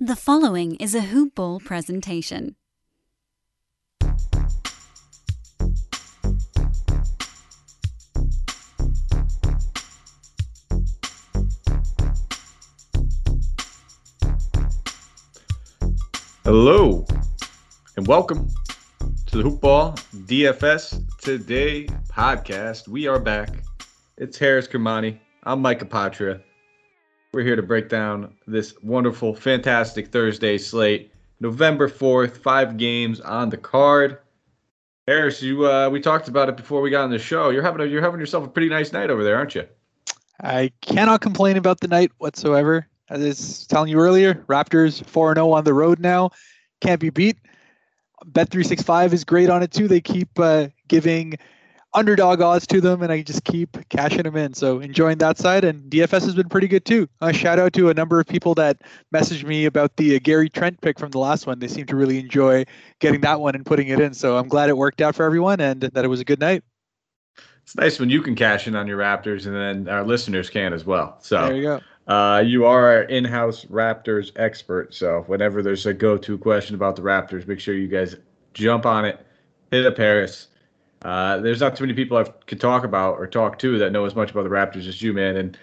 The following is a Hoop Ball presentation. Hello, and welcome to the Hoop Ball DFS Today podcast. We are back. It's Haaris Kermani. I'm Micah Patra. We're here to break down this wonderful, fantastic Thursday slate. November 4th, five games on the card. Haaris, you uh, we talked about it before we got on the show. You're having a, you're having yourself a pretty nice night over there, aren't you? I cannot complain about the night whatsoever. As I was telling you earlier, Raptors 4 0 on the road now. Can't be beat. Bet365 is great on it too. They keep uh, giving underdog odds to them, and I just keep cashing them in. So enjoying that side, and DFS has been pretty good too. A shout out to a number of people that messaged me about the uh, Gary Trent pick from the last one. They seem to really enjoy getting that one and putting it in. So I'm glad it worked out for everyone, and that it was a good night. It's nice when you can cash in on your Raptors, and then our listeners can as well. So there you go. Uh, you are our in-house Raptors expert, so whenever there's a go-to question about the Raptors, make sure you guys jump on it, hit up Haaris. Uh, there's not too many people I could talk about or talk to that know as much about the Raptors as you, man. And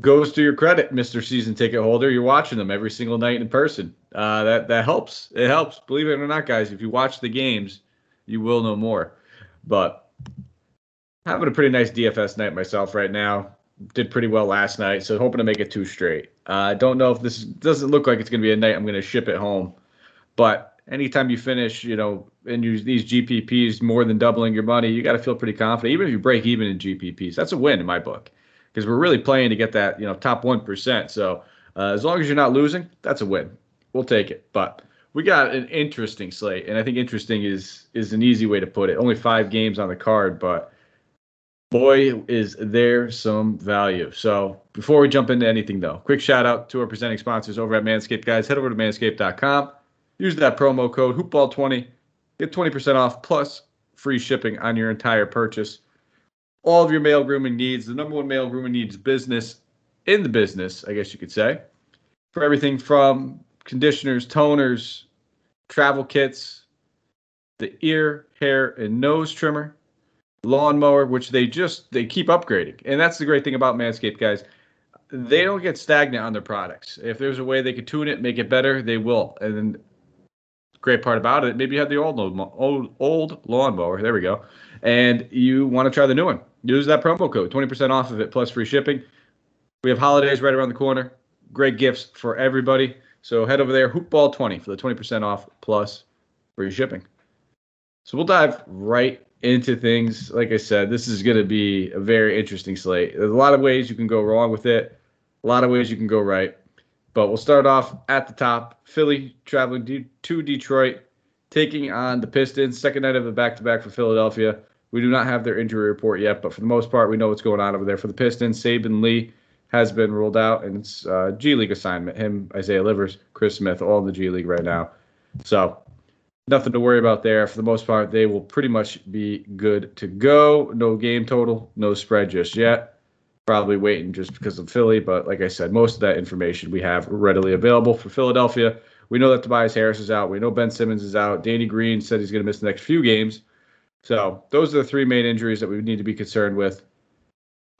goes to your credit, Mr. Season Ticket Holder. You're watching them every single night in person. Uh, that that helps. It helps. Believe it or not, guys. If you watch the games, you will know more. But having a pretty nice DFS night myself right now did pretty well last night, so hoping to make it two straight. I uh, don't know if this doesn't look like it's going to be a night I'm going to ship it home, but anytime you finish, you know, and use these GPPs more than doubling your money, you got to feel pretty confident. Even if you break even in GPPs, that's a win in my book, because we're really playing to get that you know top one percent. So uh, as long as you're not losing, that's a win. We'll take it. But we got an interesting slate, and I think interesting is is an easy way to put it. Only five games on the card, but boy, is there some value. So before we jump into anything, though, quick shout out to our presenting sponsors over at Manscaped, guys. Head over to manscaped.com, use that promo code hoopball20, get 20% off plus free shipping on your entire purchase. All of your male grooming needs, the number one male grooming needs business in the business, I guess you could say, for everything from conditioners, toners, travel kits, the ear, hair, and nose trimmer lawnmower, which they just they keep upgrading, and that's the great thing about Manscaped, guys. They don't get stagnant on their products. If there's a way they could tune it, make it better, they will. And great part about it, maybe you have the old old old lawnmower. There we go, and you want to try the new one. Use that promo code, twenty percent off of it plus free shipping. We have holidays right around the corner. Great gifts for everybody. So head over there, hoopball20 for the 20% off plus free shipping. So we'll dive right into things. Like I said, this is going to be a very interesting slate. There's a lot of ways you can go wrong with it, a lot of ways you can go right. But we'll start off at the top. Philly traveling to Detroit, taking on the Pistons. Second night of the back to back for Philadelphia. We do not have their injury report yet, but for the most part, we know what's going on over there. For the Pistons, Saben Lee has been ruled out, and it's uh, G League assignment. Him, Isaiah Livers, Chris Smith, all in the G League right now. So nothing to worry about there. For the most part, they will pretty much be good to go. No game total, no spread just yet. Probably waiting just because of Philly, but like I said, most of that information we have readily available for Philadelphia. We know that Tobias Harris is out. We know Ben Simmons is out. Danny Green said he's going to miss the next few games. So those are the three main injuries that we need to be concerned with.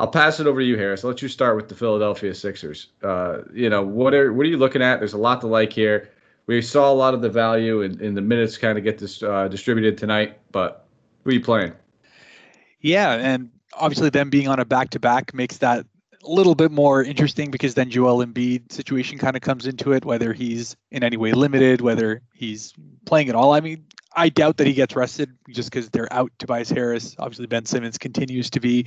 I'll pass it over to you, Haaris. I'll let you start with the Philadelphia Sixers. Uh, you know, what are what are you looking at? There's a lot to like here we saw a lot of the value in, in the minutes kind of get this uh, distributed tonight. But who are you playing? Yeah, and obviously them being on a back to back makes that a little bit more interesting because then Joel Embiid situation kind of comes into it, whether he's in any way limited, whether he's playing at all. I mean, I doubt that he gets rested just because they're out Tobias Harris. Obviously, Ben Simmons continues to be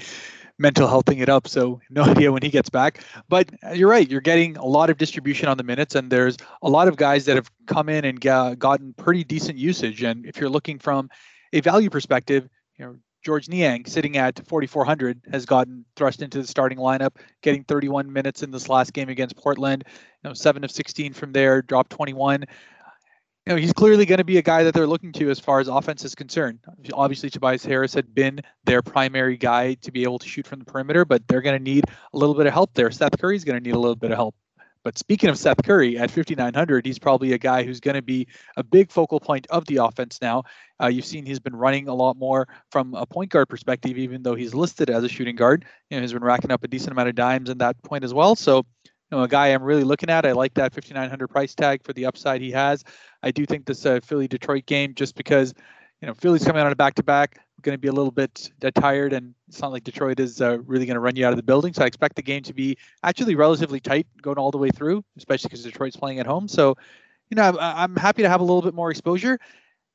mental healthing it up. So no idea when he gets back. But uh, you're right. You're getting a lot of distribution on the minutes, and there's a lot of guys that have come in and gotten pretty decent usage. And if you're looking from a value perspective, you know. Georges Niang, sitting at 4,400, has gotten thrust into the starting lineup, getting 31 minutes in this last game against Portland. You know, seven of 16 from there, dropped 21 you know, he's clearly going to be a guy that they're looking to as far as offense is concerned. Obviously, Tobias Harris had been their primary guy to be able to shoot from the perimeter, but they're going to need a little bit of help there. Seth Curry's going to need a little bit of help. But speaking of Seth Curry at 5,900, he's probably a guy who's going to be a big focal point of the offense now. Uh, you've seen he's been running a lot more from a point guard perspective, even though he's listed as a shooting guard. You know, he's been racking up a decent amount of dimes in that point as well. So, you know, a guy I'm really looking at. I like that 5,900 price tag for the upside he has. I do think this uh, Philly Detroit game, just because, you know, Philly's coming out on a back to back going to be a little bit uh, tired, and it's not like Detroit is uh, really going to run you out of the building. So I expect the game to be actually relatively tight going all the way through, especially because Detroit's playing at home. So, you know, I'm happy to have a little bit more exposure.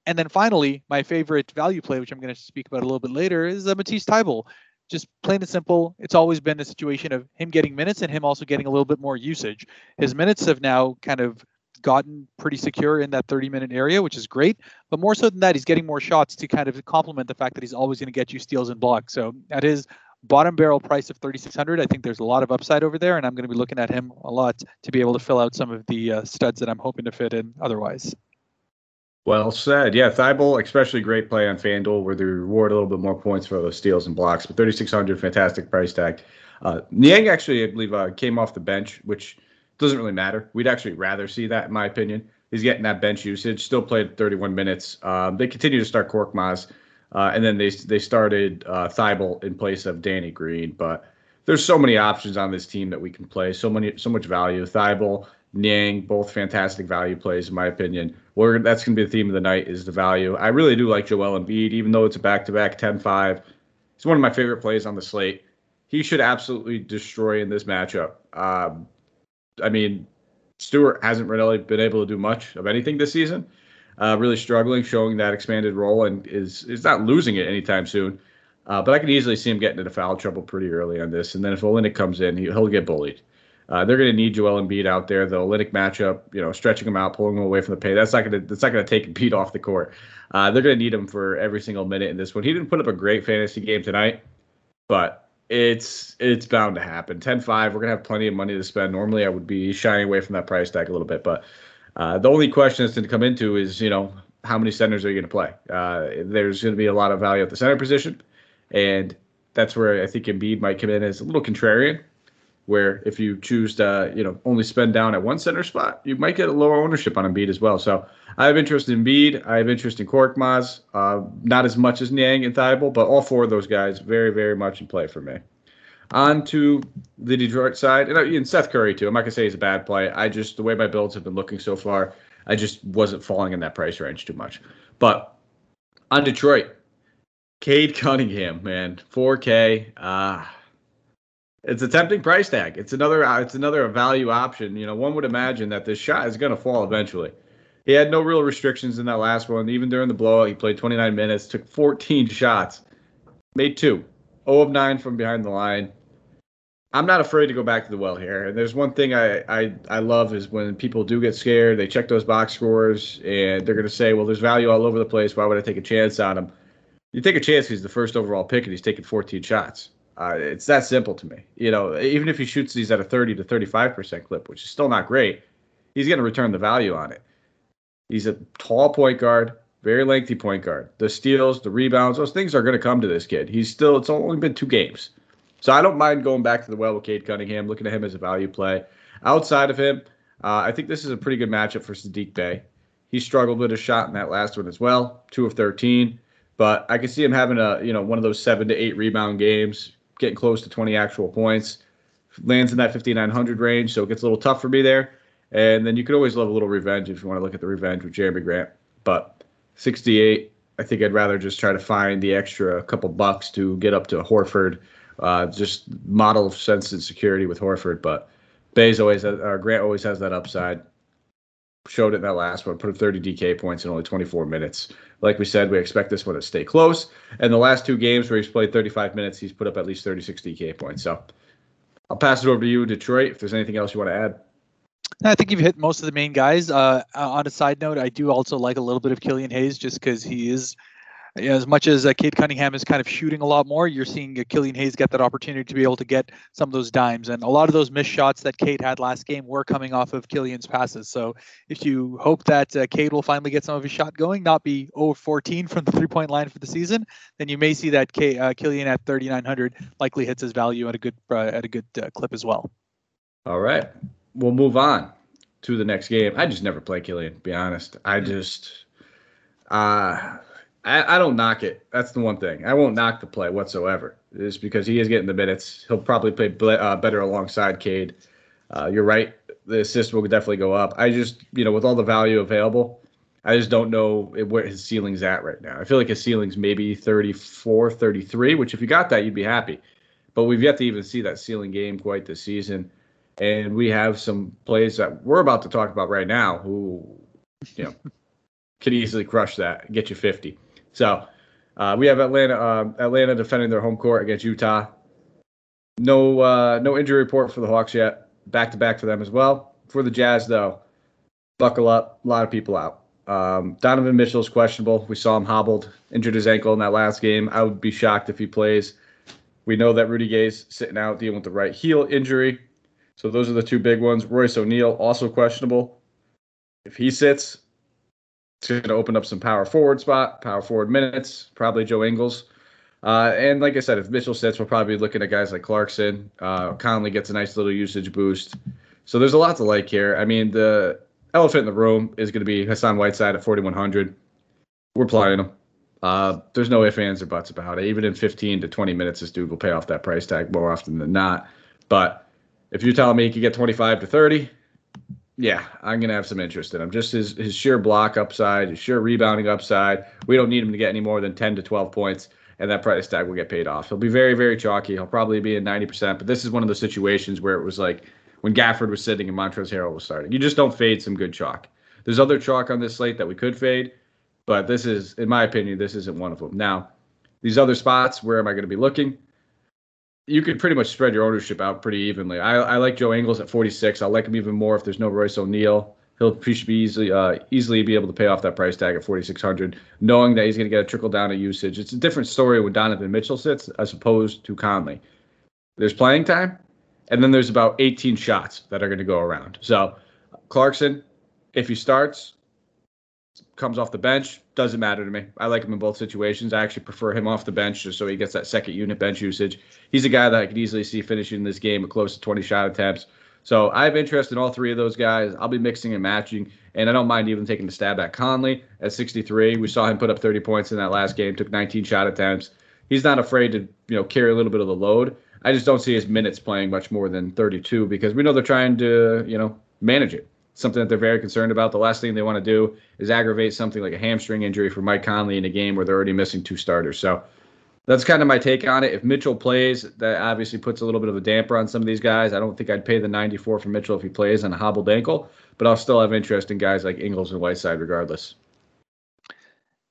And then finally, my favorite value play, which I'm going to speak about a little bit later, is uh, Matisse Thybulle. Just plain and simple, it's always been a situation of him getting minutes and him also getting a little bit more usage. His minutes have now kind of gotten pretty secure in that 30 minute area, which is great. But more so than that, he's getting more shots to kind of complement the fact that he's always going to get you steals and blocks. So at his bottom barrel price of 3600 i think there's a lot of upside over there and i'm going to be looking at him a lot to be able to fill out some of the uh, studs that i'm hoping to fit in otherwise well said. Yeah, Thybulle, especially great play on FanDuel, where they reward a little bit more points for those steals and blocks. But 3,600, fantastic price tag. Uh, Niang actually, I believe, uh, came off the bench, which doesn't really matter. We'd actually rather see that, in my opinion. He's getting that bench usage. Still played 31 minutes. Um, they continue to start Korkmaz, uh, and then they they started uh, Thybulle in place of Danny Green. But there's so many options on this team that we can play. So many, so much value. Thybulle, Niang, both fantastic value plays, in my opinion. We're, that's going to be the theme of the night is the value. I really do like Joel Embiid, even though it's a back-to-back 10-5. He's one of my favorite plays on the slate. He should absolutely destroy in this matchup. Um, I mean, Stewart hasn't really been able to do much of anything this season. Uh, really struggling, showing that expanded role, and is is not losing it anytime soon. Uh, but I can easily see him getting into foul trouble pretty early on this, and then if Olynyk comes in, he, will get bullied. Uh, they're going to need Joel Embiid out there. The Olynyk matchup, you know, stretching him out, pulling him away from the paint. That's not going to that's not going to take Embiid off the court. Uh, they're going to need him for every single minute in this one. He didn't put up a great fantasy game tonight, but it's it's bound to happen. 10-5, we're gonna have plenty of money to spend. Normally, I would be shying away from that price tag a little bit, but uh, the only question that's going to come into is you know how many centers are you to play? Uh, there's to be a lot of value at the center position, and that's where I think Embiid might come in as a little contrarian where if you choose to, you know, only spend down at one center spot, you might get a lower ownership on Embiid as well. So I have interest in Embiid. I have interest in Korkmaz. Uh, not as much as Niang and Thybulle, but all four of those guys very, very much in play for me. On to the Detroit side, and, uh, and Seth Curry too. I'm not gonna say he's a bad play. I just the way my builds have been looking so far, I just wasn't falling in that price range too much. But on Detroit, Cade Cunningham, man, 4K. Uh, it's a tempting price tag. It's another uh, it's another value option. You know, one would imagine that this shot is going to fall eventually. He had no real restrictions in that last one. Even during the blowout, he played 29 minutes, took 14 shots, made two, 0 of 9 from behind the line. I'm not afraid to go back to the well here. And there's one thing I, I, I love is when people do get scared, they check those box scores and they're going to say, well, there's value all over the place. Why would I take a chance on him? You take a chance he's the first overall pick and he's taking 14 shots. Uh, it's that simple to me. You know, even if he shoots these at a 30 to 35 percent clip, which is still not great, he's going to return the value on it. He's a tall point guard, very lengthy point guard. The steals, the rebounds, those things are going to come to this kid. He's still. It's only been two games, so I don't mind going back to the well with Cade Cunningham, looking at him as a value play. Outside of him, uh, I think this is a pretty good matchup for Saddiq Bey. He struggled with a shot in that last one as well, two of 13. But I can see him having a you know one of those seven to eight rebound games getting close to 20 actual points. Lands in that 5,900 range, so it gets a little tough for me there. And then you could always love a little revenge if you want to look at the revenge with Jerami Grant. But 68, I think I'd rather just try to find the extra couple bucks to get up to Horford. Uh, just model of sense and security with Horford. But Bey's always, or Grant always has that upside showed it in that last one, put up 30 DK points in only 24 minutes. Like we said, we expect this one to stay close. And the last two games where he's played 35 minutes, he's put up at least 36 DK points. So I'll pass it over to you, Detroit, if there's anything else you want to add. I think you've hit most of the main guys. Uh, on a side note, I do also like a little bit of Killian Hayes just because he is as much as uh, Cade Cunningham is kind of shooting a lot more, you're seeing uh, Killian Hayes get that opportunity to be able to get some of those dimes. And a lot of those missed shots that Cade had last game were coming off of Killian's passes. So if you hope that uh, Cade will finally get some of his shot going, not be 0 14 from the three point line for the season, then you may see that K, uh, Killian at 3,900 likely hits his value at a good uh, at a good uh, clip as well. All right. we'll move on to the next game. I just never play Killian, to be honest. I just uh I, I don't knock it. That's the one thing. I won't knock the play whatsoever. It's because he is getting the minutes. He'll probably play uh, better alongside Cade. Uh, you're right. The assist will definitely go up. I just, you know, with all the value available, I just don't know where his ceiling's at right now. I feel like his ceiling's maybe 34, 33, which if you got that, you'd be happy. But we've yet to even see that ceiling game quite this season. And we have some plays that we're about to talk about right now who, you know, could easily crush that, get you 50. So uh, we have Atlanta, uh, Atlanta defending their home court against Utah. No, uh, no injury report for the Hawks yet. Back to back for them as well. For the Jazz, though, buckle up. A lot of people out. Um, Donovan Mitchell is questionable. We saw him hobbled, injured his ankle in that last game. I would be shocked if he plays. We know that Rudy Gay's sitting out dealing with the right heel injury. So those are the two big ones. Royce O'Neale also questionable. If he sits, it's going to open up some power forward spot, power forward minutes, probably Joe Ingles. Uh, and like I said, if Mitchell sits, we'll probably be looking at guys like Clarkson. Uh, Conley gets a nice little usage boost. So there's a lot to like here. I mean, the elephant in the room is going to be Hassan Whiteside at 4,100. We're playing him. Uh, there's no ifs, ands, or buts about it. Even in 15 to 20 minutes, this dude will pay off that price tag more often than not. But if you're telling me he could get 25 to 30, yeah, I'm gonna have some interest in him. Just his his sheer block upside, his sheer rebounding upside. We don't need him to get any more than 10 to 12 points, and that price tag will get paid off. He'll be very very chalky. He'll probably be in 90%. But this is one of those situations where it was like when Gafford was sitting and Montrezl Harrell was starting. You just don't fade some good chalk. There's other chalk on this slate that we could fade, but this is, in my opinion, this isn't one of them. Now, these other spots, where am I going to be looking? You could pretty much spread your ownership out pretty evenly. I, I like Joe Ingles at 46. I like him even more if there's no Royce O'Neale. He'll he should be easily uh, easily be able to pay off that price tag at 4600, knowing that he's going to get a trickle down of usage. It's a different story when Donovan Mitchell sits as opposed to Conley. There's playing time, and then there's about 18 shots that are going to go around. So Clarkson, if he starts, comes off the bench, doesn't matter to me. I like him in both situations. I actually prefer him off the bench just so he gets that second unit bench usage. He's a guy that I could easily see finishing this game at close to 20 shot attempts. So I have interest in all three of those guys. I'll be mixing and matching, and I don't mind even taking the stab at Conley at 63. We saw him put up 30 points in that last game, took 19 shot attempts. He's not afraid to you know carry a little bit of the load. I just don't see his minutes playing much more than 32 because we know they're trying to you know manage it something that they're very concerned about. The last thing they want to do is aggravate something like a hamstring injury for Mike Conley in a game where they're already missing two starters. So that's kind of my take on it. If Mitchell plays, that obviously puts a little bit of a damper on some of these guys. I don't think I'd pay the 94 for Mitchell if he plays on a hobbled ankle, but I'll still have interest in guys like Ingles and Whiteside regardless.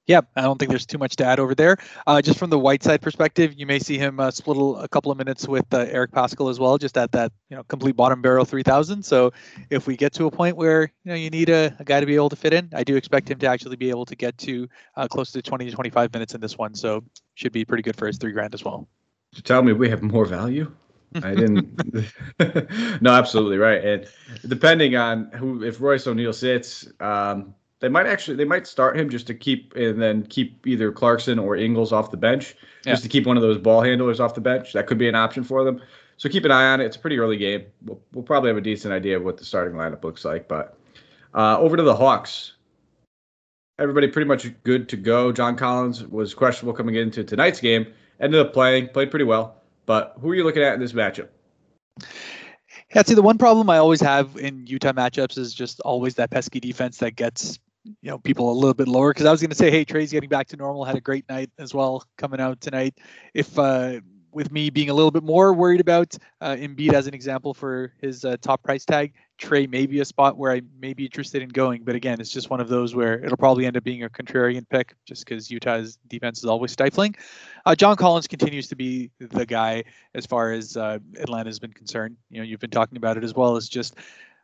Yeah, I don't think there's too much to add over there. Uh, just from the Whiteside perspective, you may see him uh, split a couple of minutes with uh, Eric Paschall as well, just at that you know complete bottom barrel 3000. So if we get to a point where you know you need a, a, guy to be able to fit in, I do expect him to actually be able to get to uh, close to 20 to 25 minutes in this one. So should be pretty good for his three grand as well. You tell me we have more value. I didn't. no, absolutely right. And depending on who, if Royce O'Neale sits, um, they might actually they might start him just to keep and then keep either Clarkson or Ingles off the bench, yeah. just to keep one of those ball handlers off the bench. That could be an option for them. So keep an eye on it. It's a pretty early game. We'll, we'll probably have a decent idea of what the starting lineup looks like. But uh, over to the Hawks. Everybody pretty much good to go. John Collins was questionable coming into tonight's game. Ended up playing, played pretty well. But who are you looking at in this matchup? Yeah, see, the one problem I always have in Utah matchups is just always that pesky defense that gets you know people a little bit lower because I was going to say, hey, Trae's getting back to normal, had a great night as well coming out tonight. If uh, with me being a little bit more worried about uh, Embiid as an example for his uh, top price tag, Trey may be a spot where I may be interested in going. But again, it's just one of those where it'll probably end up being a contrarian pick just because Utah's defense is always stifling. Uh, John Collins continues to be the guy as far as uh, Atlanta's been concerned. You know, you've been talking about it as well as just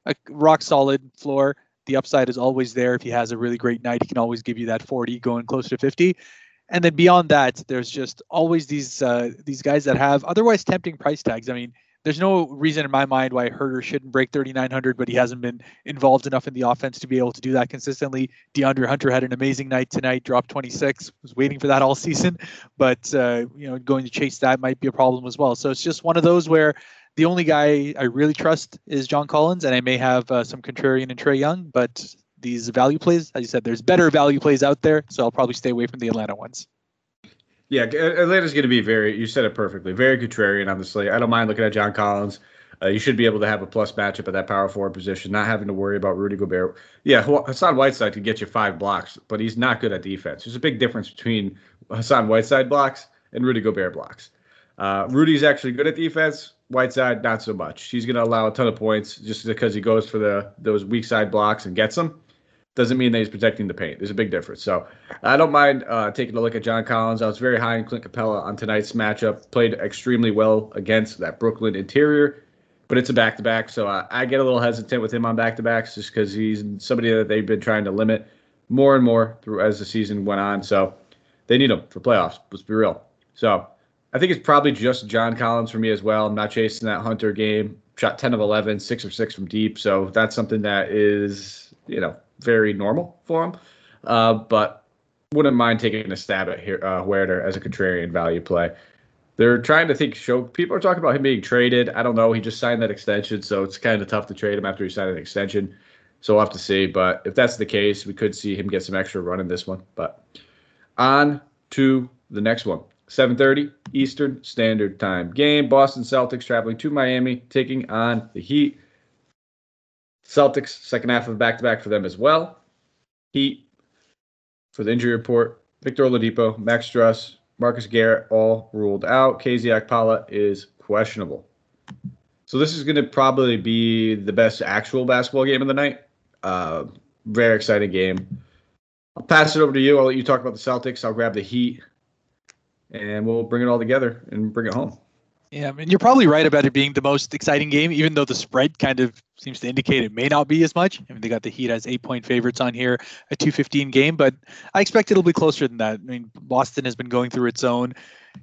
a rock solid floor the upside is always there. If he has a really great night, he can always give you that 40, going closer to 50. And then beyond that, there's just always these uh, these guys that have otherwise tempting price tags. I mean, there's no reason in my mind why Huerter shouldn't break 3,900, but he hasn't been involved enough in the offense to be able to do that consistently. DeAndre Hunter had an amazing night tonight, dropped 26. Was waiting for that all season, but uh, you know, going to chase that might be a problem as well. So it's just one of those where The only guy I really trust is John Collins, and I may have uh, some contrarian in Trae Young, but these value plays, as you said, there's better value plays out there, so I'll probably stay away from the Atlanta ones. Yeah, Atlanta's going to be very. You said it perfectly. Very contrarian on the slate. I don't mind looking at John Collins. Uh, you should be able to have a plus matchup at that power forward position, not having to worry about Rudy Gobert. Yeah, Hassan Whiteside could get you five blocks, but he's not good at defense. There's a big difference between Hassan Whiteside blocks and Rudy Gobert blocks. Uh, Rudy's actually good at defense. Whiteside, not so much. He's going to allow a ton of points just because he goes for the those weak side blocks and gets them. Doesn't mean that he's protecting the paint. There's a big difference. So I don't mind uh, taking a look at John Collins. I was very high in Clint Capela on tonight's matchup. Played extremely well against that Brooklyn interior, but it's a back to back. So I, I, get a little hesitant with him on back to backs just because he's somebody that they've been trying to limit more and more through as the season went on. So they need him for playoffs. Let's be real. So I think it's probably just John Collins for me as well. I'm not chasing that Hunter game. Shot 10 of 11, 6 of 6 from deep. So that's something that is, you know, very normal for him. Uh, but wouldn't mind taking a stab at here, uh, Huerter as a contrarian value play. They're trying to think, show people are talking about him being traded. I don't know. He just signed that extension, so it's kind of tough to trade him after he signed an extension. So we'll have to see. But if that's the case, we could see him get some extra run in this one. But on to the next one. 7:30 Eastern Standard Time game. Boston Celtics traveling to Miami, taking on the Heat. Celtics second half of back to back for them as well. Heat for the injury report. Victor Oladipo, Max Strus, Marcus Garrett all ruled out. KZ Okpala is questionable. So this is going to probably be the best actual basketball game of the night. Uh, very exciting game. I'll pass it over to you. I'll let you talk about the Celtics. I'll grab the Heat and we'll bring it all together and bring it home. Yeah, I mean, you're probably right about it being the most exciting game, even though the spread kind of seems to indicate it may not be as much. I mean, they got the Heat as eight point favorites on here, a 215 game, but I expect it'll be closer than that. I mean, Boston has been going through its own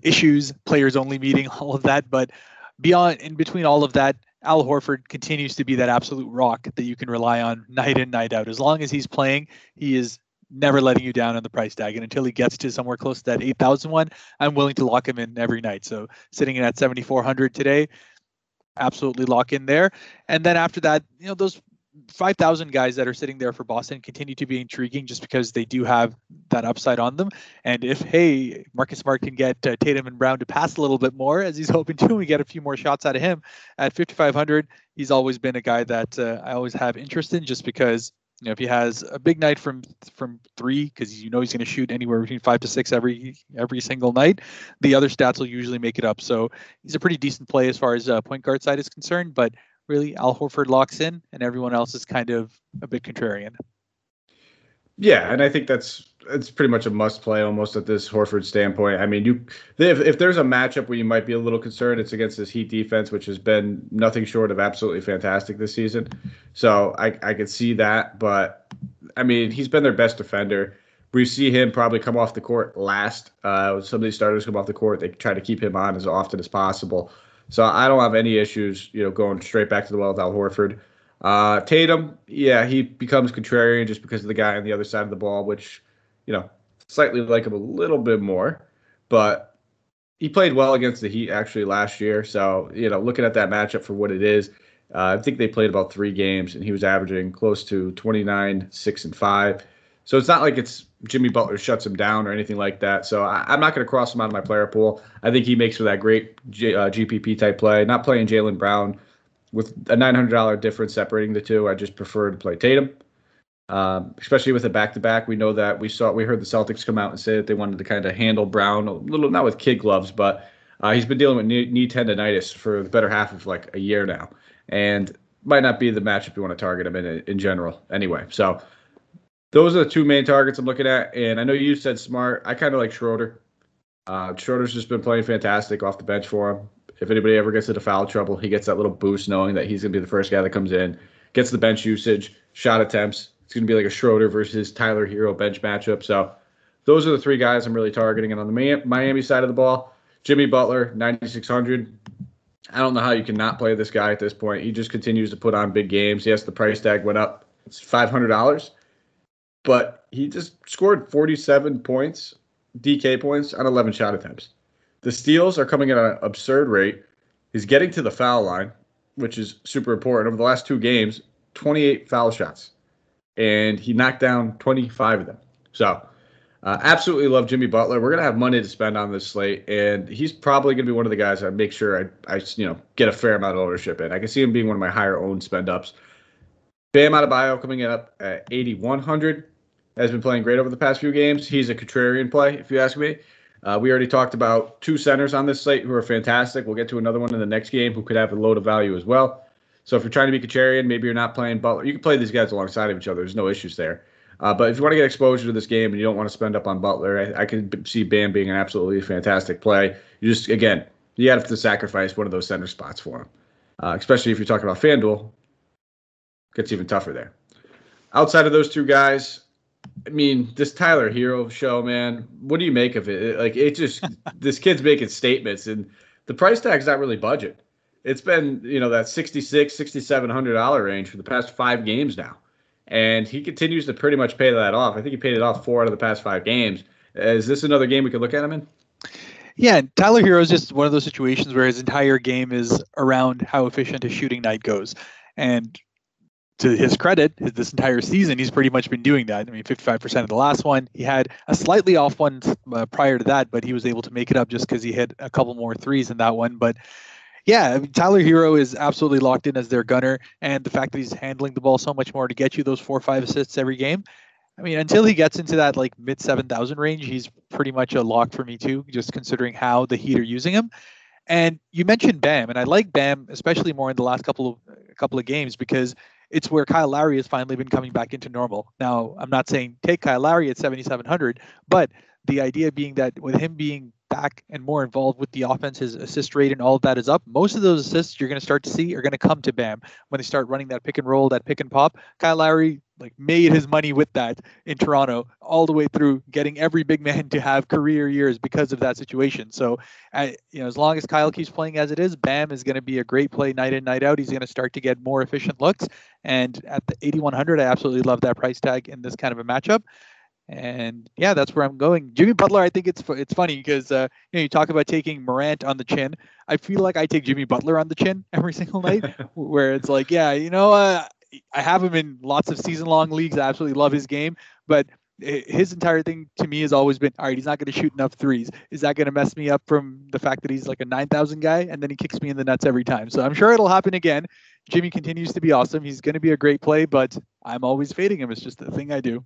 issues, players only meeting, all of that. But beyond, in between all of that, Al Horford continues to be that absolute rock that you can rely on night in, night out. As long as he's playing, he is never letting you down on the price tag. And until he gets to somewhere close to that 8,000 one, I'm willing to lock him in every night. So sitting in at 7,400 today, absolutely lock in there. And then after that, you know, those 5,000 guys that are sitting there for Boston continue to be intriguing just because they do have that upside on them. And if, hey, Marcus Smart can get uh, Tatum and Brown to pass a little bit more, as he's hoping to, we get a few more shots out of him at 5,500. He's always been a guy that uh, I always have interest in just because you know, if he has a big night from from three, because you know he's going to shoot anywhere between five to six every every single night, the other stats will usually make it up. So he's a pretty decent play as far as uh, point guard side is concerned. But really, Al Horford locks in, and everyone else is kind of a bit contrarian. Yeah, and I think that's it's pretty much a must play almost at this Horford standpoint. I mean, you if, if there's a matchup where you might be a little concerned, it's against this Heat defense, which has been nothing short of absolutely fantastic this season. So I I could see that, but I mean, he's been their best defender. We see him probably come off the court last. Uh, some of these starters come off the court, they try to keep him on as often as possible. So I don't have any issues, you know, going straight back to the well with Al Horford. Uh, Tatum, yeah, he becomes contrarian just because of the guy on the other side of the ball, which you know, slightly like him a little bit more, but he played well against the Heat actually last year. So, you know, looking at that matchup for what it is, uh, I think they played about three games and he was averaging close to 29, 6, and 5. So it's not like it's Jimmy Butler shuts him down or anything like that. So I, am not going to cross him out of my player pool. I think he makes for that great G, uh, GPP type play. Not playing Jaylen Brown with a $900 difference separating the two. I just prefer to play Tatum. Um, especially with a back to back. We know that we saw we heard the Celtics come out and say that they wanted to kind of handle Brown a little, not with kid gloves, but uh, he's been dealing with knee, knee, tendonitis for the better half of like a year now, and might not be the matchup you want to target him in in general. Anyway, so those are the two main targets I'm looking at, and I know you said Smart. I kind of like Schroeder. Uh, Schroeder's just been playing fantastic off the bench for him. If anybody ever gets into foul trouble, he gets that little boost knowing that he's going to be the first guy that comes in, gets the bench usage, shot attempts, it's going to be like a Schroeder versus Tyler Herro bench matchup. So those are the three guys I'm really targeting. And on the Miami side of the ball, Jimmy Butler, 9,600. I don't know how you cannot play this guy at this point. He just continues to put on big games. Yes, the price tag went up. It's $500, but he just scored 47 points, DK points on 11 shot attempts. The steals are coming at an absurd rate. He's getting to the foul line, which is super important. Over the last two games, 28 foul shots, and he knocked down 25 of them. So, uh, absolutely love Jimmy Butler. We're gonna have money to spend on this slate, and he's probably gonna be one of the guys I make sure I, I you know get a fair amount of ownership in. I can see him being one of my higher owned spend ups. Bam Adebayo coming up at 8,100 has been playing great over the past few games. He's a contrarian play, if you ask me. Uh, we already talked about two centers on this slate who are fantastic. We'll get to another one in the next game who could have a load of value as well. So if you're trying to be contrarian, maybe you're not playing Butler. You can play these guys alongside of each other. There's no issues there. Uh, but if you want to get exposure to this game and you don't want to spend up on Butler, I, I can see Bam being an absolutely fantastic play. You just again, you have to sacrifice one of those center spots for him, uh, especially if you're talking about FanDuel. Gets even tougher there. Outside of those two guys, I mean, this Tyler Herro show, man. What do you make of it? Like, it just this kid's making statements, and the price tag's not really budget. It's been you know that 66 6700 dollar range for the past five games now, and he continues to pretty much pay that off. I think he paid it off four out of the past five games. Is this another game we could look at him in? Yeah, Tyler Herro is just one of those situations where his entire game is around how efficient his shooting night goes, and to his credit, this entire season, he's pretty much been doing that. I mean, 55% of the last one. He had a slightly off one uh, prior to that, but he was able to make it up just because he hit a couple more threes in that one. But yeah, I mean, Tyler Herro is absolutely locked in as their gunner, and the fact that he's handling the ball so much more to get you those four or five assists every game. I mean, until he gets into that like mid 7,000 range, he's pretty much a lock for me too, just considering how the Heat are using him. And you mentioned Bam, and I like Bam especially more in the last couple of couple of games because it's where Kyle Lowry has finally been coming back into normal. Now, I'm not saying take Kyle Lowry at 7,700, but the idea being that with him being back and more involved with the offense, his assist rate and all of that is up. Most of those assists you're going to start to see are going to come to Bam when they start running that pick and roll, that pick and pop. Kyle Lowry like made his money with that in Toronto all the way through getting every big man to have career years because of that situation. So, you know, as long as Kyle keeps playing as it is, Bam is going to be a great play night in night out. He's going to start to get more efficient looks. And at the 8100, I absolutely love that price tag in this kind of a matchup. And yeah, that's where I'm going. Jimmy Butler, I think it's it's funny because uh, you know you talk about taking Morant on the chin. I feel like I take Jimmy Butler on the chin every single night, where it's like, yeah, you know, uh, I have him in lots of season long leagues. I absolutely love his game, but his entire thing to me has always been all right he's not going to shoot enough threes. Is that going to mess me up from the fact that he's like a 9000 guy? And then he kicks me in the nuts every time. So i'm sure it'll happen again. Jimmy continues to be awesome. He's going to be a great play but i'm always fading him. It's just the thing i do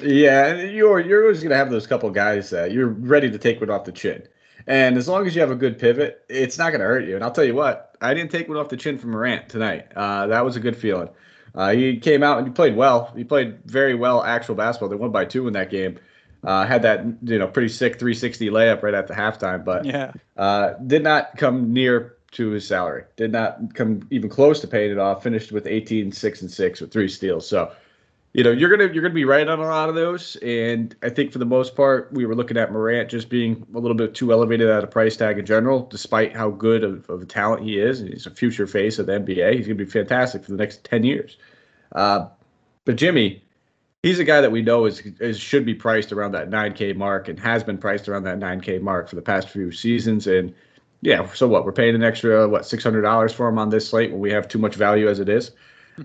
yeah you're you're always going to have those couple guys that you're ready to take one off the chin and as long as you have a good pivot it's not going to hurt you and i'll tell you what I didn't take one off the chin from Morant tonight. Uh, that was a good feeling. Uh, he came out and he played well. He played very well actual basketball. They won by two in that game. Uh, had that you know pretty sick 360 layup right at the halftime, but yeah, uh, did not come near to his salary. Did not come even close to paying it off. Finished with 18, six and six with three steals. So you know you're gonna you're gonna be right on a lot of those. And i think for the most part we were looking at morant just being a little bit too elevated at a price tag in general despite how good of, of a talent he is. And he's a future face of the nba he's gonna be fantastic for the next 10 years. Uh, but jimmy he's a guy that we know is, is should be priced around that 9k mark and has been priced around that 9k mark for the past few seasons. And yeah so what? We're paying an extra what $600 for him on this slate when we have too much value as it is?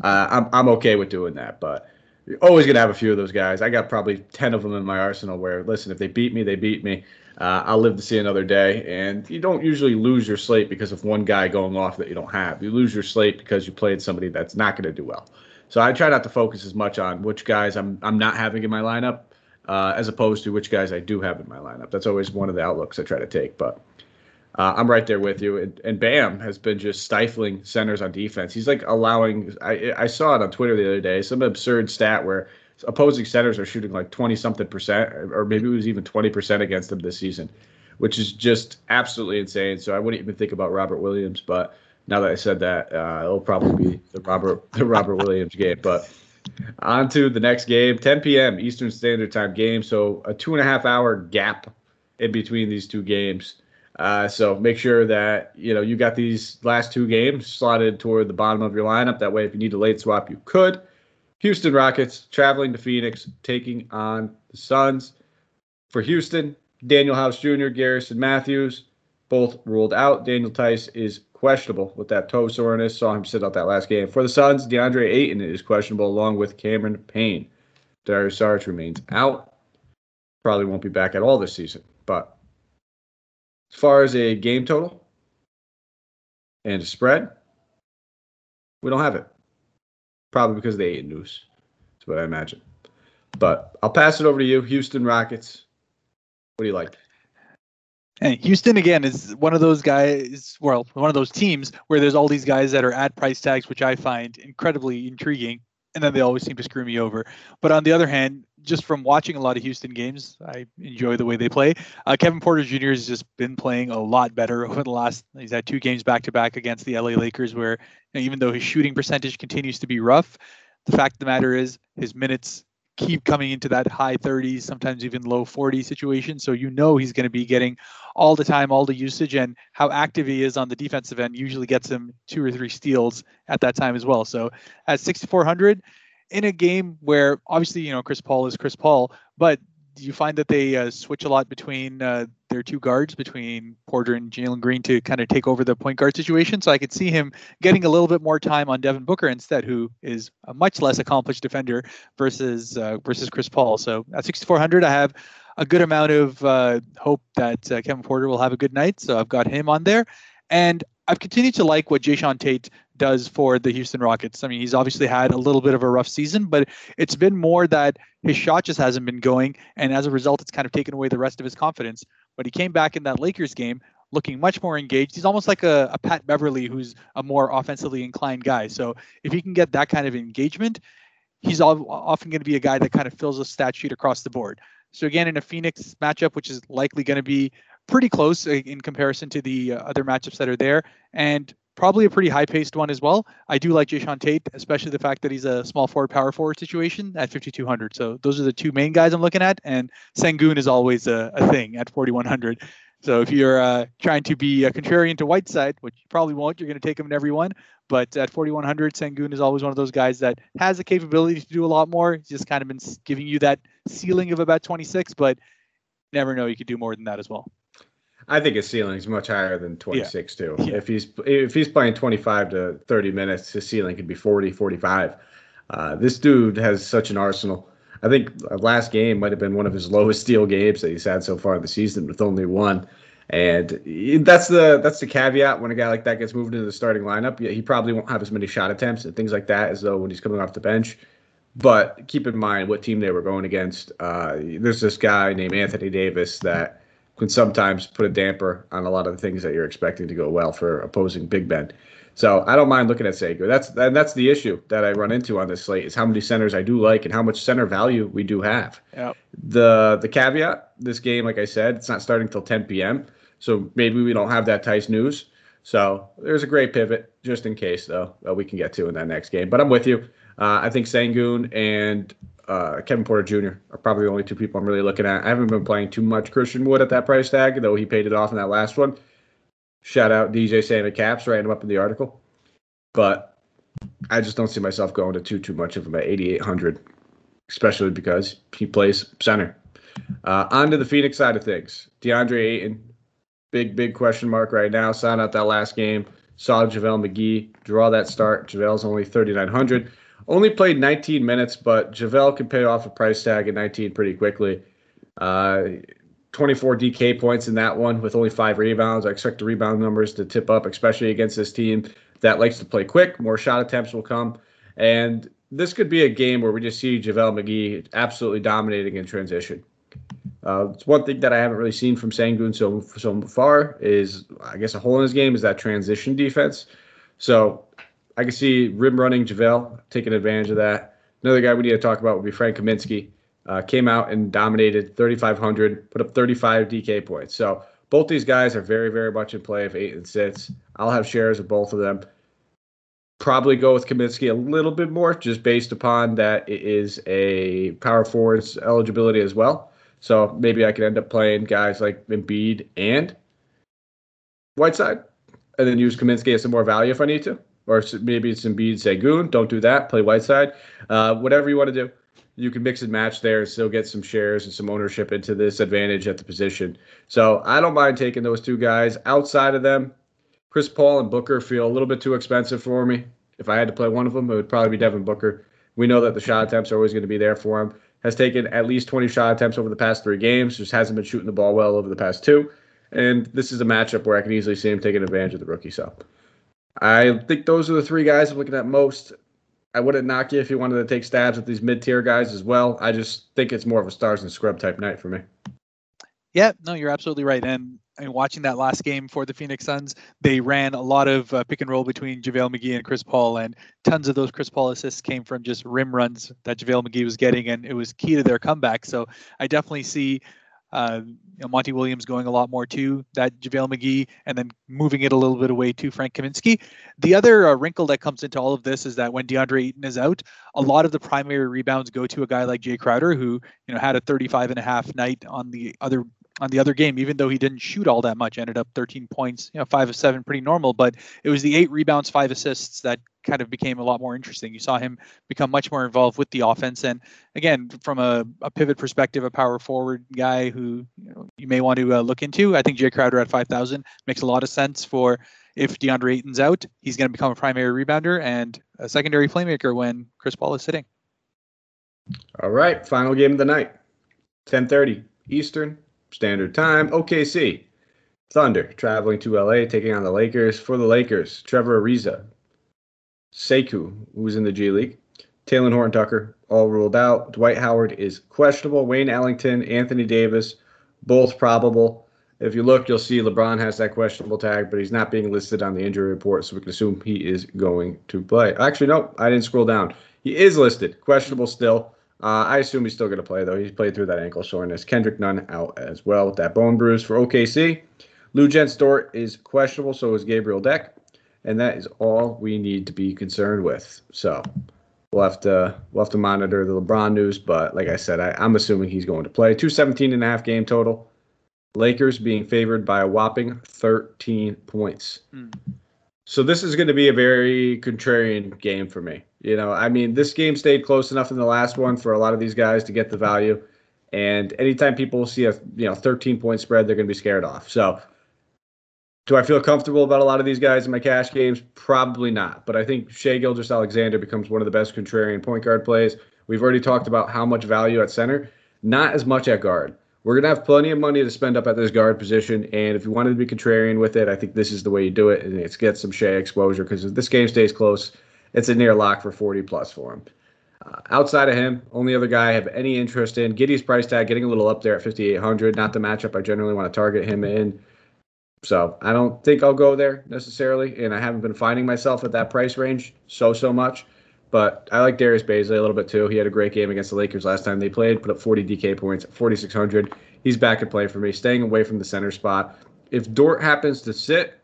Uh, I'm, I'm okay with doing that but you're always gonna have a few of those guys. I got probably ten of them in my arsenal. Where listen, if they beat me, they beat me. Uh, I'll live to see another day. And you don't usually lose your slate because of one guy going off that you don't have. You lose your slate because you played somebody that's not going to do well. So I try not to focus as much on which guys I'm I'm not having in my lineup, uh, as opposed to which guys I do have in my lineup. That's always one of the outlooks I try to take. But uh, I'm right there with you. And, and, Bam has been just stifling centers on defense. He's like allowing. I I saw it on Twitter the other day. Some absurd stat where opposing centers are shooting like 20 something percent, or maybe it was even 20 percent against them this season, which is just absolutely insane. So I wouldn't even think about Robert Williams, but now that I said that, uh, it'll probably be the Robert the Robert Williams game. But on to the next game, 10 p.m. Eastern Standard Time game. So a two and a half hour gap in between these two games. Uh, so make sure that you know you got these last two games slotted toward the bottom of your lineup. That way, if you need a late swap, you could. Houston Rockets traveling to Phoenix, taking on the Suns. For Houston, Danuel House Jr., Garrison Matthews, both ruled out. Daniel Theis is questionable with that toe soreness. Saw him sit out that last game. For the Suns, DeAndre Ayton is questionable along with Cameron Payne. Dario Saric remains out. Probably won't be back at all this season. But as far as a game total and a spread, we don't have it. Probably because they the Ayton news. That's what I imagine. But I'll pass it over to you, Houston Rockets. What do you like? And Houston again is one of those guys, well, one of those teams where there's all these guys that are at price tags, which I find incredibly intriguing, and then they always seem to screw me over. But on the other hand, just from watching a lot of Houston games, I enjoy the way they play. Uh, Kevin Porter Jr. has just been playing a lot better over the last. He's had two games back to back against the LA Lakers, where you know, even though his shooting percentage continues to be rough, the fact of the matter is his minutes keep coming into that high 30s, sometimes even low 40 situation. So you know he's going to be getting all the time, all the usage, and how active he is on the defensive end usually gets him two or three steals at that time as well. So at 6,400 in a game where obviously you know Chris Paul is Chris Paul, but you find that they uh, switch a lot between uh, their two guards, between Porter and Jalen Green, to kind of take over the point guard situation. So I could see him getting a little bit more time on Devin Booker instead, who is a much less accomplished defender versus uh, versus Chris Paul. So at 6,400, I have a good amount of uh, hope that uh, Kevin Porter will have a good night. So I've got him on there, and I've continued to like what Jae'Sean Tate does for the Houston Rockets. I mean, he's obviously had a little bit of a rough season, but it's been more that his shot just hasn't been going, and as a result, it's kind of taken away the rest of his confidence. But he came back in that Lakers game looking much more engaged. He's almost like a, a Pat Beverley, who's a more offensively inclined guy. So if he can get that kind of engagement, he's often going to be a guy that kind of fills a stat sheet across the board. So again, in a Phoenix matchup, which is likely going to be pretty close uh, in comparison to the uh, other matchups that are there, and probably a pretty high-paced one as well. I do like Jae'Sean Tate, especially the fact that he's a small forward, power forward situation at 5,200. So those are the two main guys I'm looking at, and Sengun is always a, a thing at 4,100. So if you're uh, trying to be a contrarian to Whiteside, which you probably won't, you're going to take him in every one. But at 4,100, Sengun is always one of those guys that has the capability to do a lot more. He's just kind of been giving you that ceiling of about 26, but never know you could do more than that as well. I think his ceiling is much higher than 26 yeah. too. Yeah. If he's if he's playing 25 to 30 minutes, his ceiling could be 40, 45. Uh, this dude has such an arsenal. I think last game might have been one of his lowest steal games that he's had so far in the season, with only one. And that's the that's the caveat when a guy like that gets moved into the starting lineup. He probably won't have as many shot attempts and things like that as though when he's coming off the bench. But keep in mind what team they were going against. Uh, there's this guy named Anthony Davis that can sometimes put a damper on a lot of the things that you're expecting to go well for opposing big men. So I don't mind looking at Sengun. That's and that's the issue that I run into on this slate is how many centers I do like and how much center value we do have. Yep. The the caveat, this game, like I said, it's not starting till 10 p.m. So maybe we don't have that Theis news. So there's a great pivot just in case though that we can get to in that next game. But I'm with you. Uh, I think Sengun and uh, Kevin Porter Jr. are probably the only two people I'm really looking at. I haven't been playing too much Christian Wood at that price tag, though he paid it off in that last one. Shout out DJ Santa Caps, writing him up in the article. But I just don't see myself going to too too much of him at 8,800, especially because he plays center. Uh, on to the Phoenix side of things. DeAndre Ayton, big big question mark right now. Signed out that last game. Saw JaVale McGee draw that start. JaVale's only 3,900. Only played 19 minutes, but JaVale can pay off a price tag at 19 pretty quickly. Uh, 24 DK points in that one with only five rebounds. I expect the rebound numbers to tip up, especially against this team that likes to play quick. More shot attempts will come. And this could be a game where we just see JaVale McGee absolutely dominating in transition. Uh, it's one thing that I haven't really seen from Sengun so so far is I guess a hole in his game is that transition defense. So I can see rim running JaVale taking advantage of that. Another guy we need to talk about would be Frank Kaminsky. Uh, came out and dominated 3,500, put up 35 DK points. So both these guys are very, very much in play of eight and six. I'll have shares of both of them. Probably go with Kaminsky a little bit more, just based upon that it is a power forwards eligibility as well. So maybe I could end up playing guys like Embiid and Whiteside, and then use Kaminsky as some more value if I need to or maybe it's Embiid Sengun. Don't do that. Play Whiteside. Uh, whatever you want to do. you can mix and match there and still get some shares and some ownership into this advantage at the position. So I don't mind taking those two guys. Outside of them, Chris Paul and Booker feel a little bit too expensive for me. If I had to play one of them, it would probably be Devin Booker. We know that the shot attempts are always going to be there for him. Has taken at least 20 shot attempts over the past three games, just hasn't been shooting the ball well over the past two. And this is a matchup where I can easily see him taking advantage of the rookie. So I think those are the three guys I'm looking at most. I wouldn't knock you if you wanted to take stabs at these mid tier guys as well. I just think it's more of a stars and scrub type night for me. Yeah, no, you're absolutely right. And I mean, watching that last game for the Phoenix Suns, they ran a lot of uh, pick and roll between JaVale McGee and Chris Paul, and tons of those Chris Paul assists came from just rim runs that JaVale McGee was getting, and it was key to their comeback. So I definitely see uh, you know, Monty Williams going a lot more to that JaVale McGee and then moving it a little bit away to Frank Kaminsky. The other uh, wrinkle that comes into all of this is that when DeAndre Ayton is out, a lot of the primary rebounds go to a guy like Jae Crowder, who you know had a 35 and a half night on the other on the other game, even though he didn't shoot all that much, ended up 13 points, you know, five of seven, pretty normal. But it was the eight rebounds, five assists that kind of became a lot more interesting. You saw him become much more involved with the offense. And again, from a, a pivot perspective, a power forward guy who you, know, you may want to uh, look into, I think Jae Crowder at 5,000 makes a lot of sense for if DeAndre Ayton's out, he's going to become a primary rebounder and a secondary playmaker when Chris Paul is sitting. All right, final game of the night, 10:30 Eastern, Standard Time, OKC. Thunder traveling to LA, taking on the Lakers. For the Lakers, Trevor Ariza, Sekou, who's in the G League, Talen Horton Tucker, all ruled out. Dwight Howard is questionable. Wayne Ellington, Anthony Davis, both probable. If you look, you'll see LeBron has that questionable tag, but he's not being listed on the injury report, so we can assume he is going to play. Actually, no, I didn't scroll down. He is listed, questionable still. Uh, I assume he's still going to play, though. He's played through that ankle soreness. Kendrick Nunn out as well with that bone bruise for OKC. Luguentz Dort is questionable, so is Gabriel Deck. And that is all we need to be concerned with. So we'll have to we'll have to monitor the LeBron news, but like I said, I, I'm assuming he's going to play. 217 and a half game total. Lakers being favored by a whopping 13 points. Mm. So this is going to be a very contrarian game for me. You know, I mean, this game stayed close enough in the last one for a lot of these guys to get the value. And anytime people see a you know 13 point spread, they're going to be scared off. So, do I feel comfortable about a lot of these guys in my cash games? Probably not. But I think Shai Gilgeous-Alexander becomes one of the best contrarian point guard plays. We've already talked about how much value at center, not as much at guard we're going to have plenty of money to spend up at this guard position. And if you wanted to be contrarian with it, I think this is the way you do it. And it's get some Shai exposure because if this game stays close, it's a near lock for 40 plus for him. Uh, outside of him, only other guy I have any interest in. Giddey's price tag getting a little up there at 5,800. Not the matchup I generally want to target him in. So I don't think I'll go there necessarily. And I haven't been finding myself at that price range so, so much. But I like Darius Bazley a little bit too. He had a great game against the Lakers last time they played, put up 40 DK points 4,600. He's back at play for me, staying away from the center spot. If Dort happens to sit,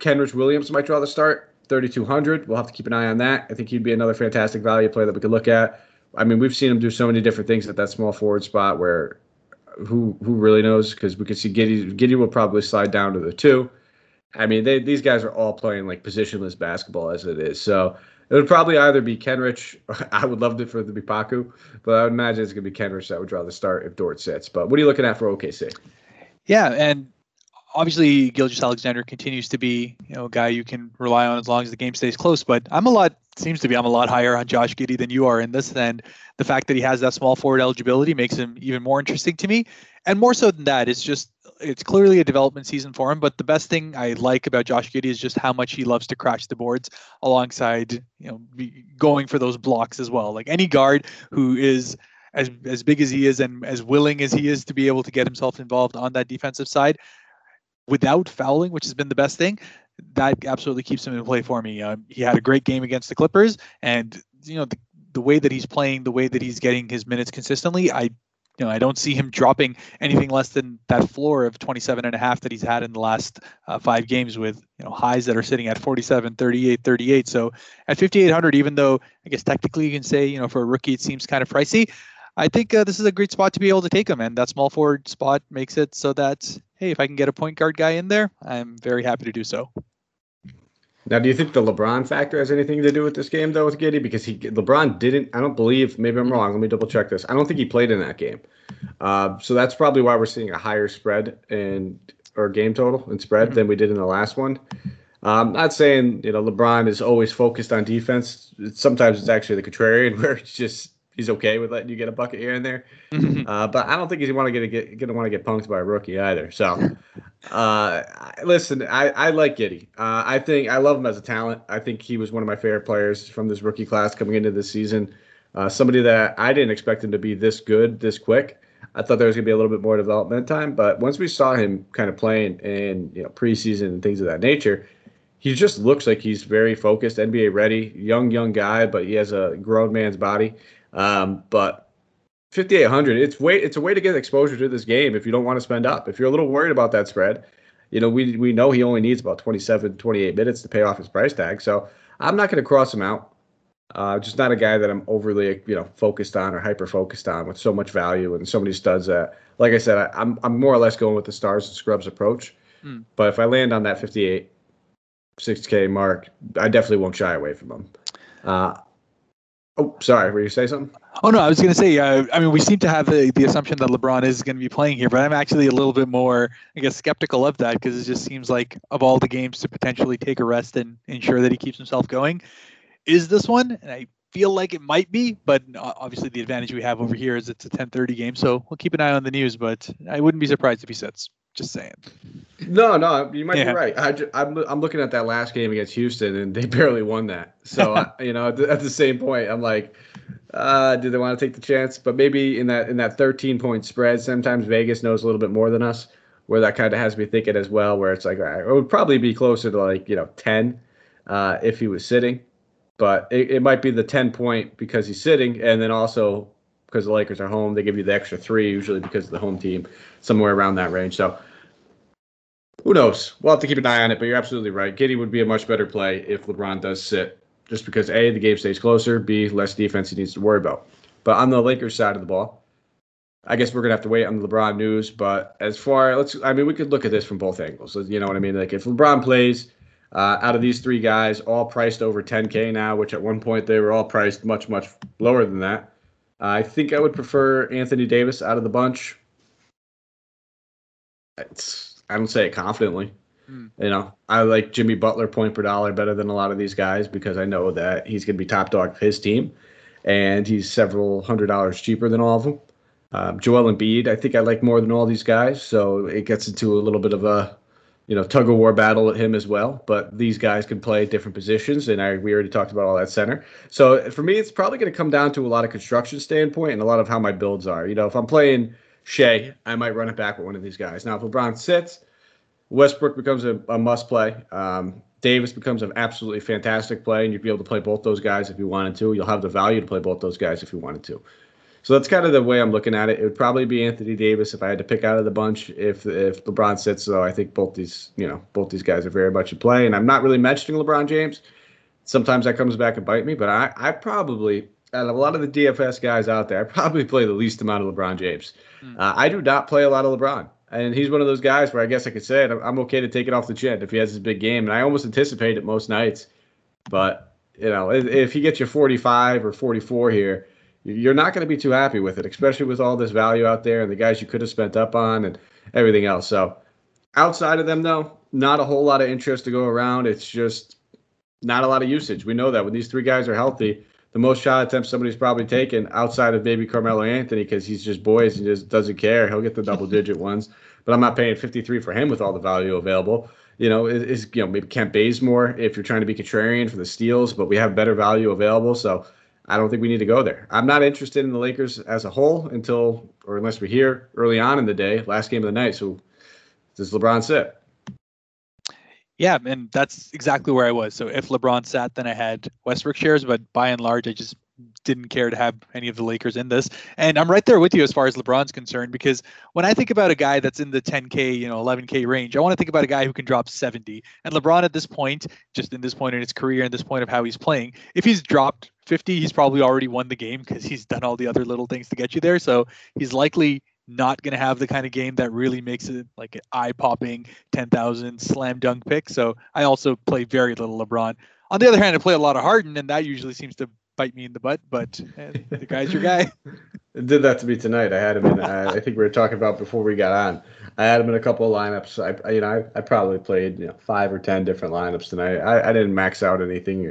Kenrich Williams might draw the start, 3,200. We'll have to keep an eye on that. I think he'd be another fantastic value play that we could look at. I mean, we've seen him do so many different things at that small forward spot where who who really knows? Because we could see Giddey, Giddey will probably slide down to the two. I mean, they, these guys are all playing like positionless basketball as it is. So it would probably either be Kenrich. I would love it for it to be Poku, but I would imagine it's going to be Kenrich that would draw the start if Dort sits. But what are you looking at for OKC? Yeah, and obviously Gilgeous-Alexander continues to be you know a guy you can rely on as long as the game stays close. But I'm a lot seems to be I'm a lot higher on Josh Giddey than you are in this, and the fact that he has that small forward eligibility makes him even more interesting to me. And more so than that, it's just it's clearly a development season for him. But the best thing I like about Josh Giddey is just how much he loves to crash the boards alongside, you know, going for those blocks as well. Like any guard who is as as big as he is and as willing as he is to be able to get himself involved on that defensive side without fouling, which has been the best thing. That absolutely keeps him in play for me. Um, he had a great game against the Clippers, and you know the, the way that he's playing, the way that he's getting his minutes consistently, I you know, I don't see him dropping anything less than that floor of 27 and a half that he's had in the last uh, five games with, you know, highs that are sitting at 47, 38, 38. So at 5,800, even though I guess technically you can say, you know, for a rookie, it seems kind of pricey. I think uh, this is a great spot to be able to take him. And that small forward spot makes it so that, hey, if I can get a point guard guy in there, I'm very happy to do so. Now, do you think the LeBron factor has anything to do with this game, though, with Giddey? Because he LeBron didn't. I don't believe. Maybe I'm wrong. Let me double check this. I don't think he played in that game. Uh, so that's probably why we're seeing a higher spread and or game total and spread mm-hmm. than we did in the last one. I'm um, not saying you know LeBron is always focused on defense. Sometimes it's actually the contrarian, where it's just he's okay with letting you get a bucket here and there. Mm-hmm. Uh, but I don't think he's want to get, get gonna want to get punked by a rookie either. So, uh, listen, I, I like Giddey. Uh, I think I love him as a talent. I think he was one of my favorite players from this rookie class coming into this season. Uh, somebody that I didn't expect him to be this good this quick. I thought there was gonna be a little bit more development time, but once we saw him kind of playing in you know preseason and things of that nature, he just looks like he's very focused, NBA ready, young young guy, but he has a grown man's body. Um, but 5800 it's way it's a way to get exposure to this game if you don't want to spend up. If you're a little worried about that spread you know we we know he only needs about 27 28 minutes to pay off his price tag. So i'm not going to cross him out. Uh, just not a guy that i'm overly you know focused on or hyper focused on with so much value and so many studs that like i said I, am I'm, I'm more or less going with the stars and scrubs approach. Mm. but if i land on that 58 6k mark i definitely won't shy away from him. Uh, Oh, sorry. Were you say something? Oh no, I was going to say. Uh, I mean, we seem to have the, the assumption that LeBron is going to be playing here, but I'm actually a little bit more, I guess, skeptical of that because it just seems like of all the games to potentially take a rest and ensure that he keeps himself going, is this one? And I feel like it might be, but obviously the advantage we have over here is it's a 10:30 game, so we'll keep an eye on the news. But I wouldn't be surprised if he sits. Just saying. No, no, you might yeah. be right. I, am I'm, I'm looking at that last game against Houston, and they barely won that. So I, you know, at the, at the, same point, I'm like, uh, do they want to take the chance? But maybe in that in that 13 point spread, sometimes Vegas knows a little bit more than us, where that kind of has me thinking as well. Where it's like, right, it would probably be closer to like you know 10 uh, if he was sitting, but it, it might be the 10 point because he's sitting, and then also because the Lakers are home, they give you the extra three usually because of the home team, somewhere around that range. So who knows? We'll have to keep an eye on it, but you're absolutely right. Giddey would be a much better play if LeBron does sit, just because A, the game stays closer, B, less defense he needs to worry about. But on the Lakers side of the ball, I guess we're gonna have to wait on the LeBron news. But as far let's, I mean, we could look at this from both angles. You know what I mean? Like if LeBron plays, uh, out of these three guys, all priced over 10K now, which at one point they were all priced much much lower than that. Uh, I think I would prefer Anthony Davis out of the bunch. It's I don't say it confidently. Mm. You know, I like Jimmy Butler point per dollar better than a lot of these guys because I know that he's going to be top dog of his team, and he's several hundred dollars cheaper than all of them. Um, Joel Embiid, I think I like more than all these guys, so it gets into a little bit of a, you know, tug of war battle at him as well. But these guys can play different positions, and I we already talked about all that center. So for me, it's probably going to come down to a lot of construction standpoint and a lot of how my builds are. You know, if I'm playing Shai, I might run it back with one of these guys. Now, if LeBron sits, Westbrook becomes a, a must play. Um, Davis becomes an absolutely fantastic play, and you'd be able to play both those guys if you wanted to. You'll have the value to play both those guys if you wanted to. So that's kind of the way I'm looking at it. It would probably be Anthony Davis if I had to pick out of the bunch. If if LeBron sits, though, I think both these you know both these guys are very much in play. And I'm not really mentioning LeBron James. Sometimes that comes back and bite me, but I I probably out of a lot of the DFS guys out there, I probably play the least amount of LeBron James. Mm. Uh, I do not play a lot of LeBron. And he's one of those guys where I guess I could say it. I'm okay to take it off the chin if he has his big game. And I almost anticipate it most nights. But, you know, if, if he gets you 45 or 44 here, you're not going to be too happy with it, especially with all this value out there and the guys you could have spent up on and everything else. So, outside of them, though, not a whole lot of interest to go around. It's just not a lot of usage. We know that when these three guys are healthy, the most shot attempts somebody's probably taken outside of maybe Carmelo Anthony because he's just boys and just doesn't care. He'll get the double digit ones, but I'm not paying 53 for him with all the value available. You know, is, you know maybe Kent Bazemore if you're trying to be contrarian for the steals, but we have better value available. So I don't think we need to go there. I'm not interested in the Lakers as a whole until or unless we hear early on in the day, last game of the night. So does LeBron sit? Yeah, and that's exactly where I was. So if LeBron sat, then I had Westbrook shares, but by and large, I just didn't care to have any of the Lakers in this. And I'm right there with you as far as LeBron's concerned, because when I think about a guy that's in the 10K, you know, 11K range, I want to think about a guy who can drop 70. And LeBron at this point, just in this point in his career and this point of how he's playing, if he's dropped 50, he's probably already won the game because he's done all the other little things to get you there. So he's likely not going to have the kind of game that really makes it like an eye-popping 10,000 slam dunk pick. So I also play very little LeBron. On the other hand, I play a lot of Harden, and that usually seems to bite me in the butt. But uh, the guy's your guy. Did that to me tonight. I had him in. Uh, I think we were talking about before we got on. I had him in a couple of lineups. I, you know, I, I probably played you know five or ten different lineups tonight. I, I didn't max out anything,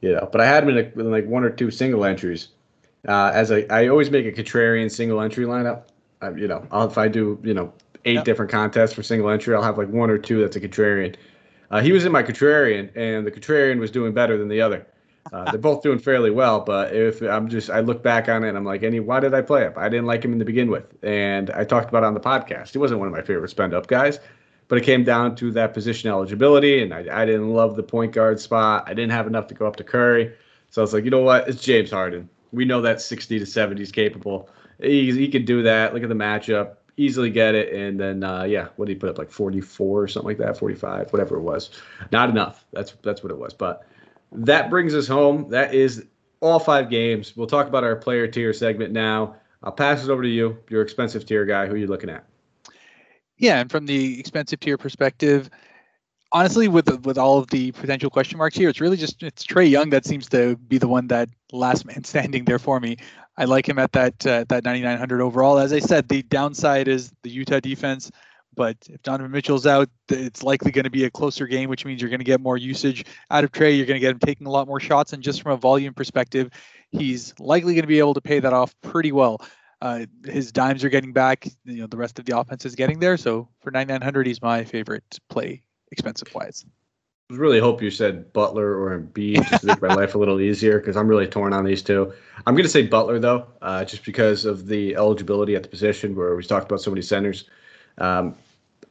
you know, but I had him in, a, in like one or two single entries. Uh, as I, I always make a contrarian single entry lineup. I, you know, I'll, if I do you know eight yep. different contests for single entry, I'll have like one or two that's a contrarian. Uh, he was in my contrarian, and the contrarian was doing better than the other. Uh, they're both doing fairly well, but if I'm just, I look back on it and I'm like, any, why did I play him? I didn't like him in the begin with, and I talked about on the podcast. He wasn't one of my favorite spend up guys, but it came down to that position eligibility, and I, I didn't love the point guard spot. I didn't have enough to go up to Curry, so I was like, you know what? It's James Harden. We know that 60 to 70 is capable. He, he could do that. Look at the matchup easily get it. And then uh, yeah, what did he put up like 44 or something like that, 45, whatever it was. Not enough. That's that's what it was. But that brings us home. That is all five games. We'll talk about our player tier segment now. I'll pass it over to you, your expensive tier guy. Who are you looking at? Yeah, and from the expensive tier perspective, honestly, with with all of the potential question marks here, it's really just it's Trae Young that seems to be the one that last man standing there for me. I like him at that uh, that 9900 overall. As I said, the downside is the Utah defense. But if Donovan Mitchell's out, it's likely going to be a closer game, which means you're going to get more usage out of Trae. You're going to get him taking a lot more shots, and just from a volume perspective, he's likely going to be able to pay that off pretty well. Uh, his dimes are getting back. You know, the rest of the offense is getting there. So for 9900, he's my favorite play, expensive wise. I really hope you said Butler or Embiid just to make my life a little easier because I'm really torn on these two. I'm going to say Butler though, uh, just because of the eligibility at the position where we talked about so many centers. Um,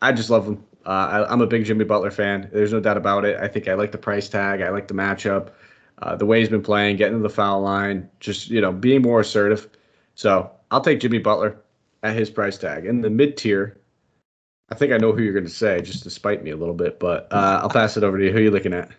I just love him. Uh, I, am a big Jimmy Butler fan. There's no doubt about it. I think I like the price tag. I like the matchup, uh, the way he's been playing, getting to the foul line, just you know being more assertive. So I'll take Jimmy Butler at his price tag. In the mid tier, I think I know who you're going to say, just to spite me a little bit. But uh, I'll pass it over to you. Who are you looking at?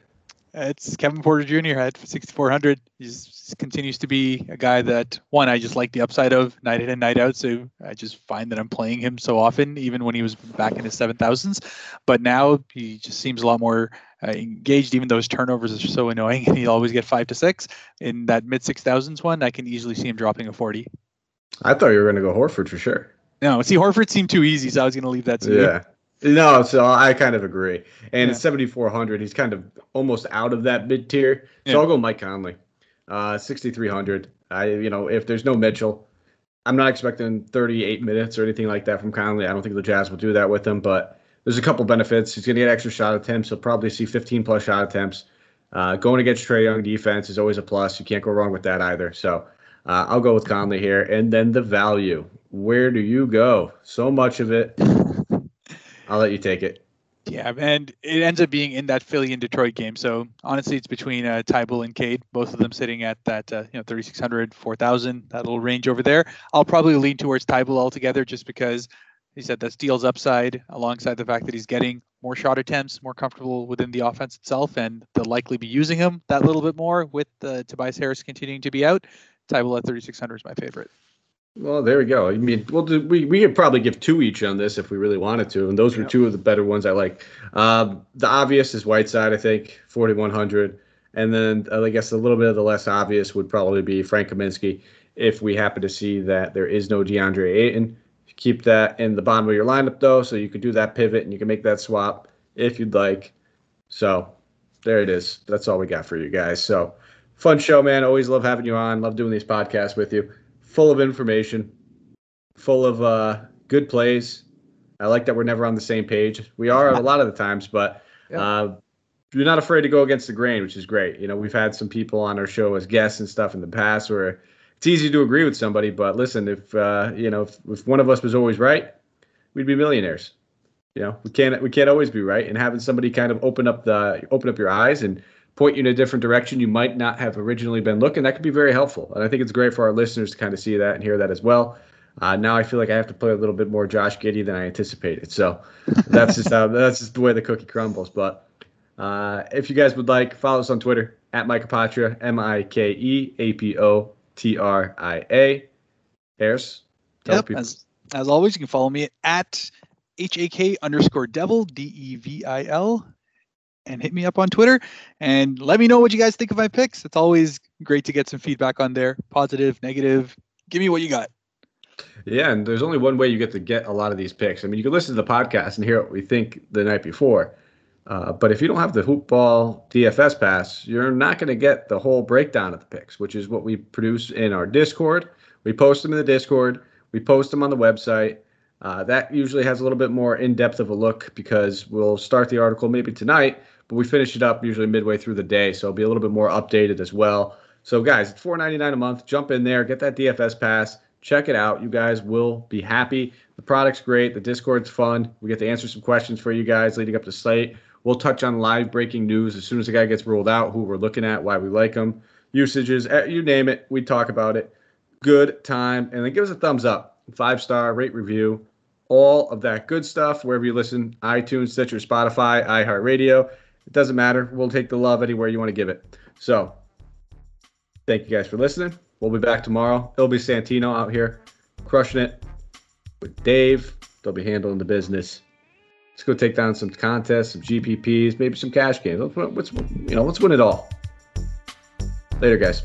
It's Kevin Porter Jr. at 6,400. He continues to be a guy that one I just like the upside of night in and night out. So I just find that I'm playing him so often, even when he was back in his 7,000s. But now he just seems a lot more uh, engaged, even though his turnovers are so annoying, and he'll always get five to six. In that mid 6,000s one, I can easily see him dropping a 40. I thought you were going to go Horford for sure. No, see, Horford seemed too easy, so I was going to leave that to yeah. you. No, so I kind of agree. And yeah. at 7,400, he's kind of almost out of that mid tier. So yeah. I'll go Mike Conley. Uh, 6,300. I, you know, if there's no Mitchell, I'm not expecting 38 minutes or anything like that from Conley. I don't think the Jazz will do that with him, but there's a couple benefits. He's going to get extra shot attempts. He'll probably see 15 plus shot attempts. Uh, going against Trae Young defense is always a plus. You can't go wrong with that either. So uh, I'll go with Conley here. And then the value. Where do you go? So much of it I'll let you take it. Yeah, and it ends up being in that Philly and Detroit game. So honestly, it's between uh, Thybulle and Cade, both of them sitting at that uh, you know 3600, 4000, that little range over there. I'll probably lean towards Thybulle altogether, just because he said that steals upside alongside the fact that he's getting more shot attempts, more comfortable within the offense itself, and they'll likely be using him that little bit more with uh, Tobias Harris continuing to be out. At 3600 is my favorite. Well, there we go. I mean, well, we we could probably give two each on this if we really wanted to, and those were two of the better ones I like. Um, the obvious is Whiteside, I think, forty one hundred, and then uh, I guess a little bit of the less obvious would probably be Frank Kaminsky. If we happen to see that there is no DeAndre Ayton, keep that in the bottom of your lineup though, so you could do that pivot and you can make that swap if you'd like. So there it is. That's all we got for you guys. So fun show, man. Always love having you on. Love doing these podcasts with you full of information, full of uh, good plays. I like that we're never on the same page. We are a lot of the times, but uh, you're not afraid to go against the grain, which is great. You know, we've had some people on our show as guests and stuff in the past where it's easy to agree with somebody, but listen, if uh, you know, if, if one of us was always right, we'd be millionaires. You know, we can't we can't always be right, and having somebody kind of open up the open up your eyes and point you in a different direction you might not have originally been looking. That could be very helpful. And I think it's great for our listeners to kind of see that and hear that as well. Uh, now I feel like I have to play a little bit more Josh Giddey than I anticipated. So that's just how that's just the way the cookie crumbles. But uh, if you guys would like, follow us on Twitter at Mike Apotria, M I K E A P O T R I A. Haaris, tell yep, people. As, as always, you can follow me at HAK underscore devil, D E V I L, and hit me up on Twitter and let me know what you guys think of my picks. It's always great to get some feedback on there positive, negative. Give me what you got. Yeah, and there's only one way you get to get a lot of these picks. I mean, you can listen to the podcast and hear what we think the night before. Uh, but if you don't have the Hoopball DFS pass, you're not going to get the whole breakdown of the picks, which is what we produce in our Discord. We post them in the Discord. We post them on the website. Uh, that usually has a little bit more in depth of a look because we'll start the article maybe tonight, but we finish it up usually midway through the day, so it'll be a little bit more updated as well. So, guys, it's $4.99 a month. Jump in there, get that DFS pass, check it out. You guys will be happy. The product's great. The Discord's fun. We get to answer some questions for you guys leading up to slate. We'll touch on live breaking news as soon as the guy gets ruled out, who we're looking at, why we like him, usages, eh, you name it. We talk about it. Good time. And then give us a thumbs up, five star, rate review, all of that good stuff wherever you listen iTunes, Stitcher, Spotify, iHeartRadio. It doesn't matter. We'll take the love anywhere you want to give it. So thank you guys for listening. We'll be back tomorrow. It'll be Santino out here crushing it with Dave. They'll be handling the business. Let's go take down some contests, some GPPs, maybe some cash games. Let's, let's you know, let's win it all. Later, guys.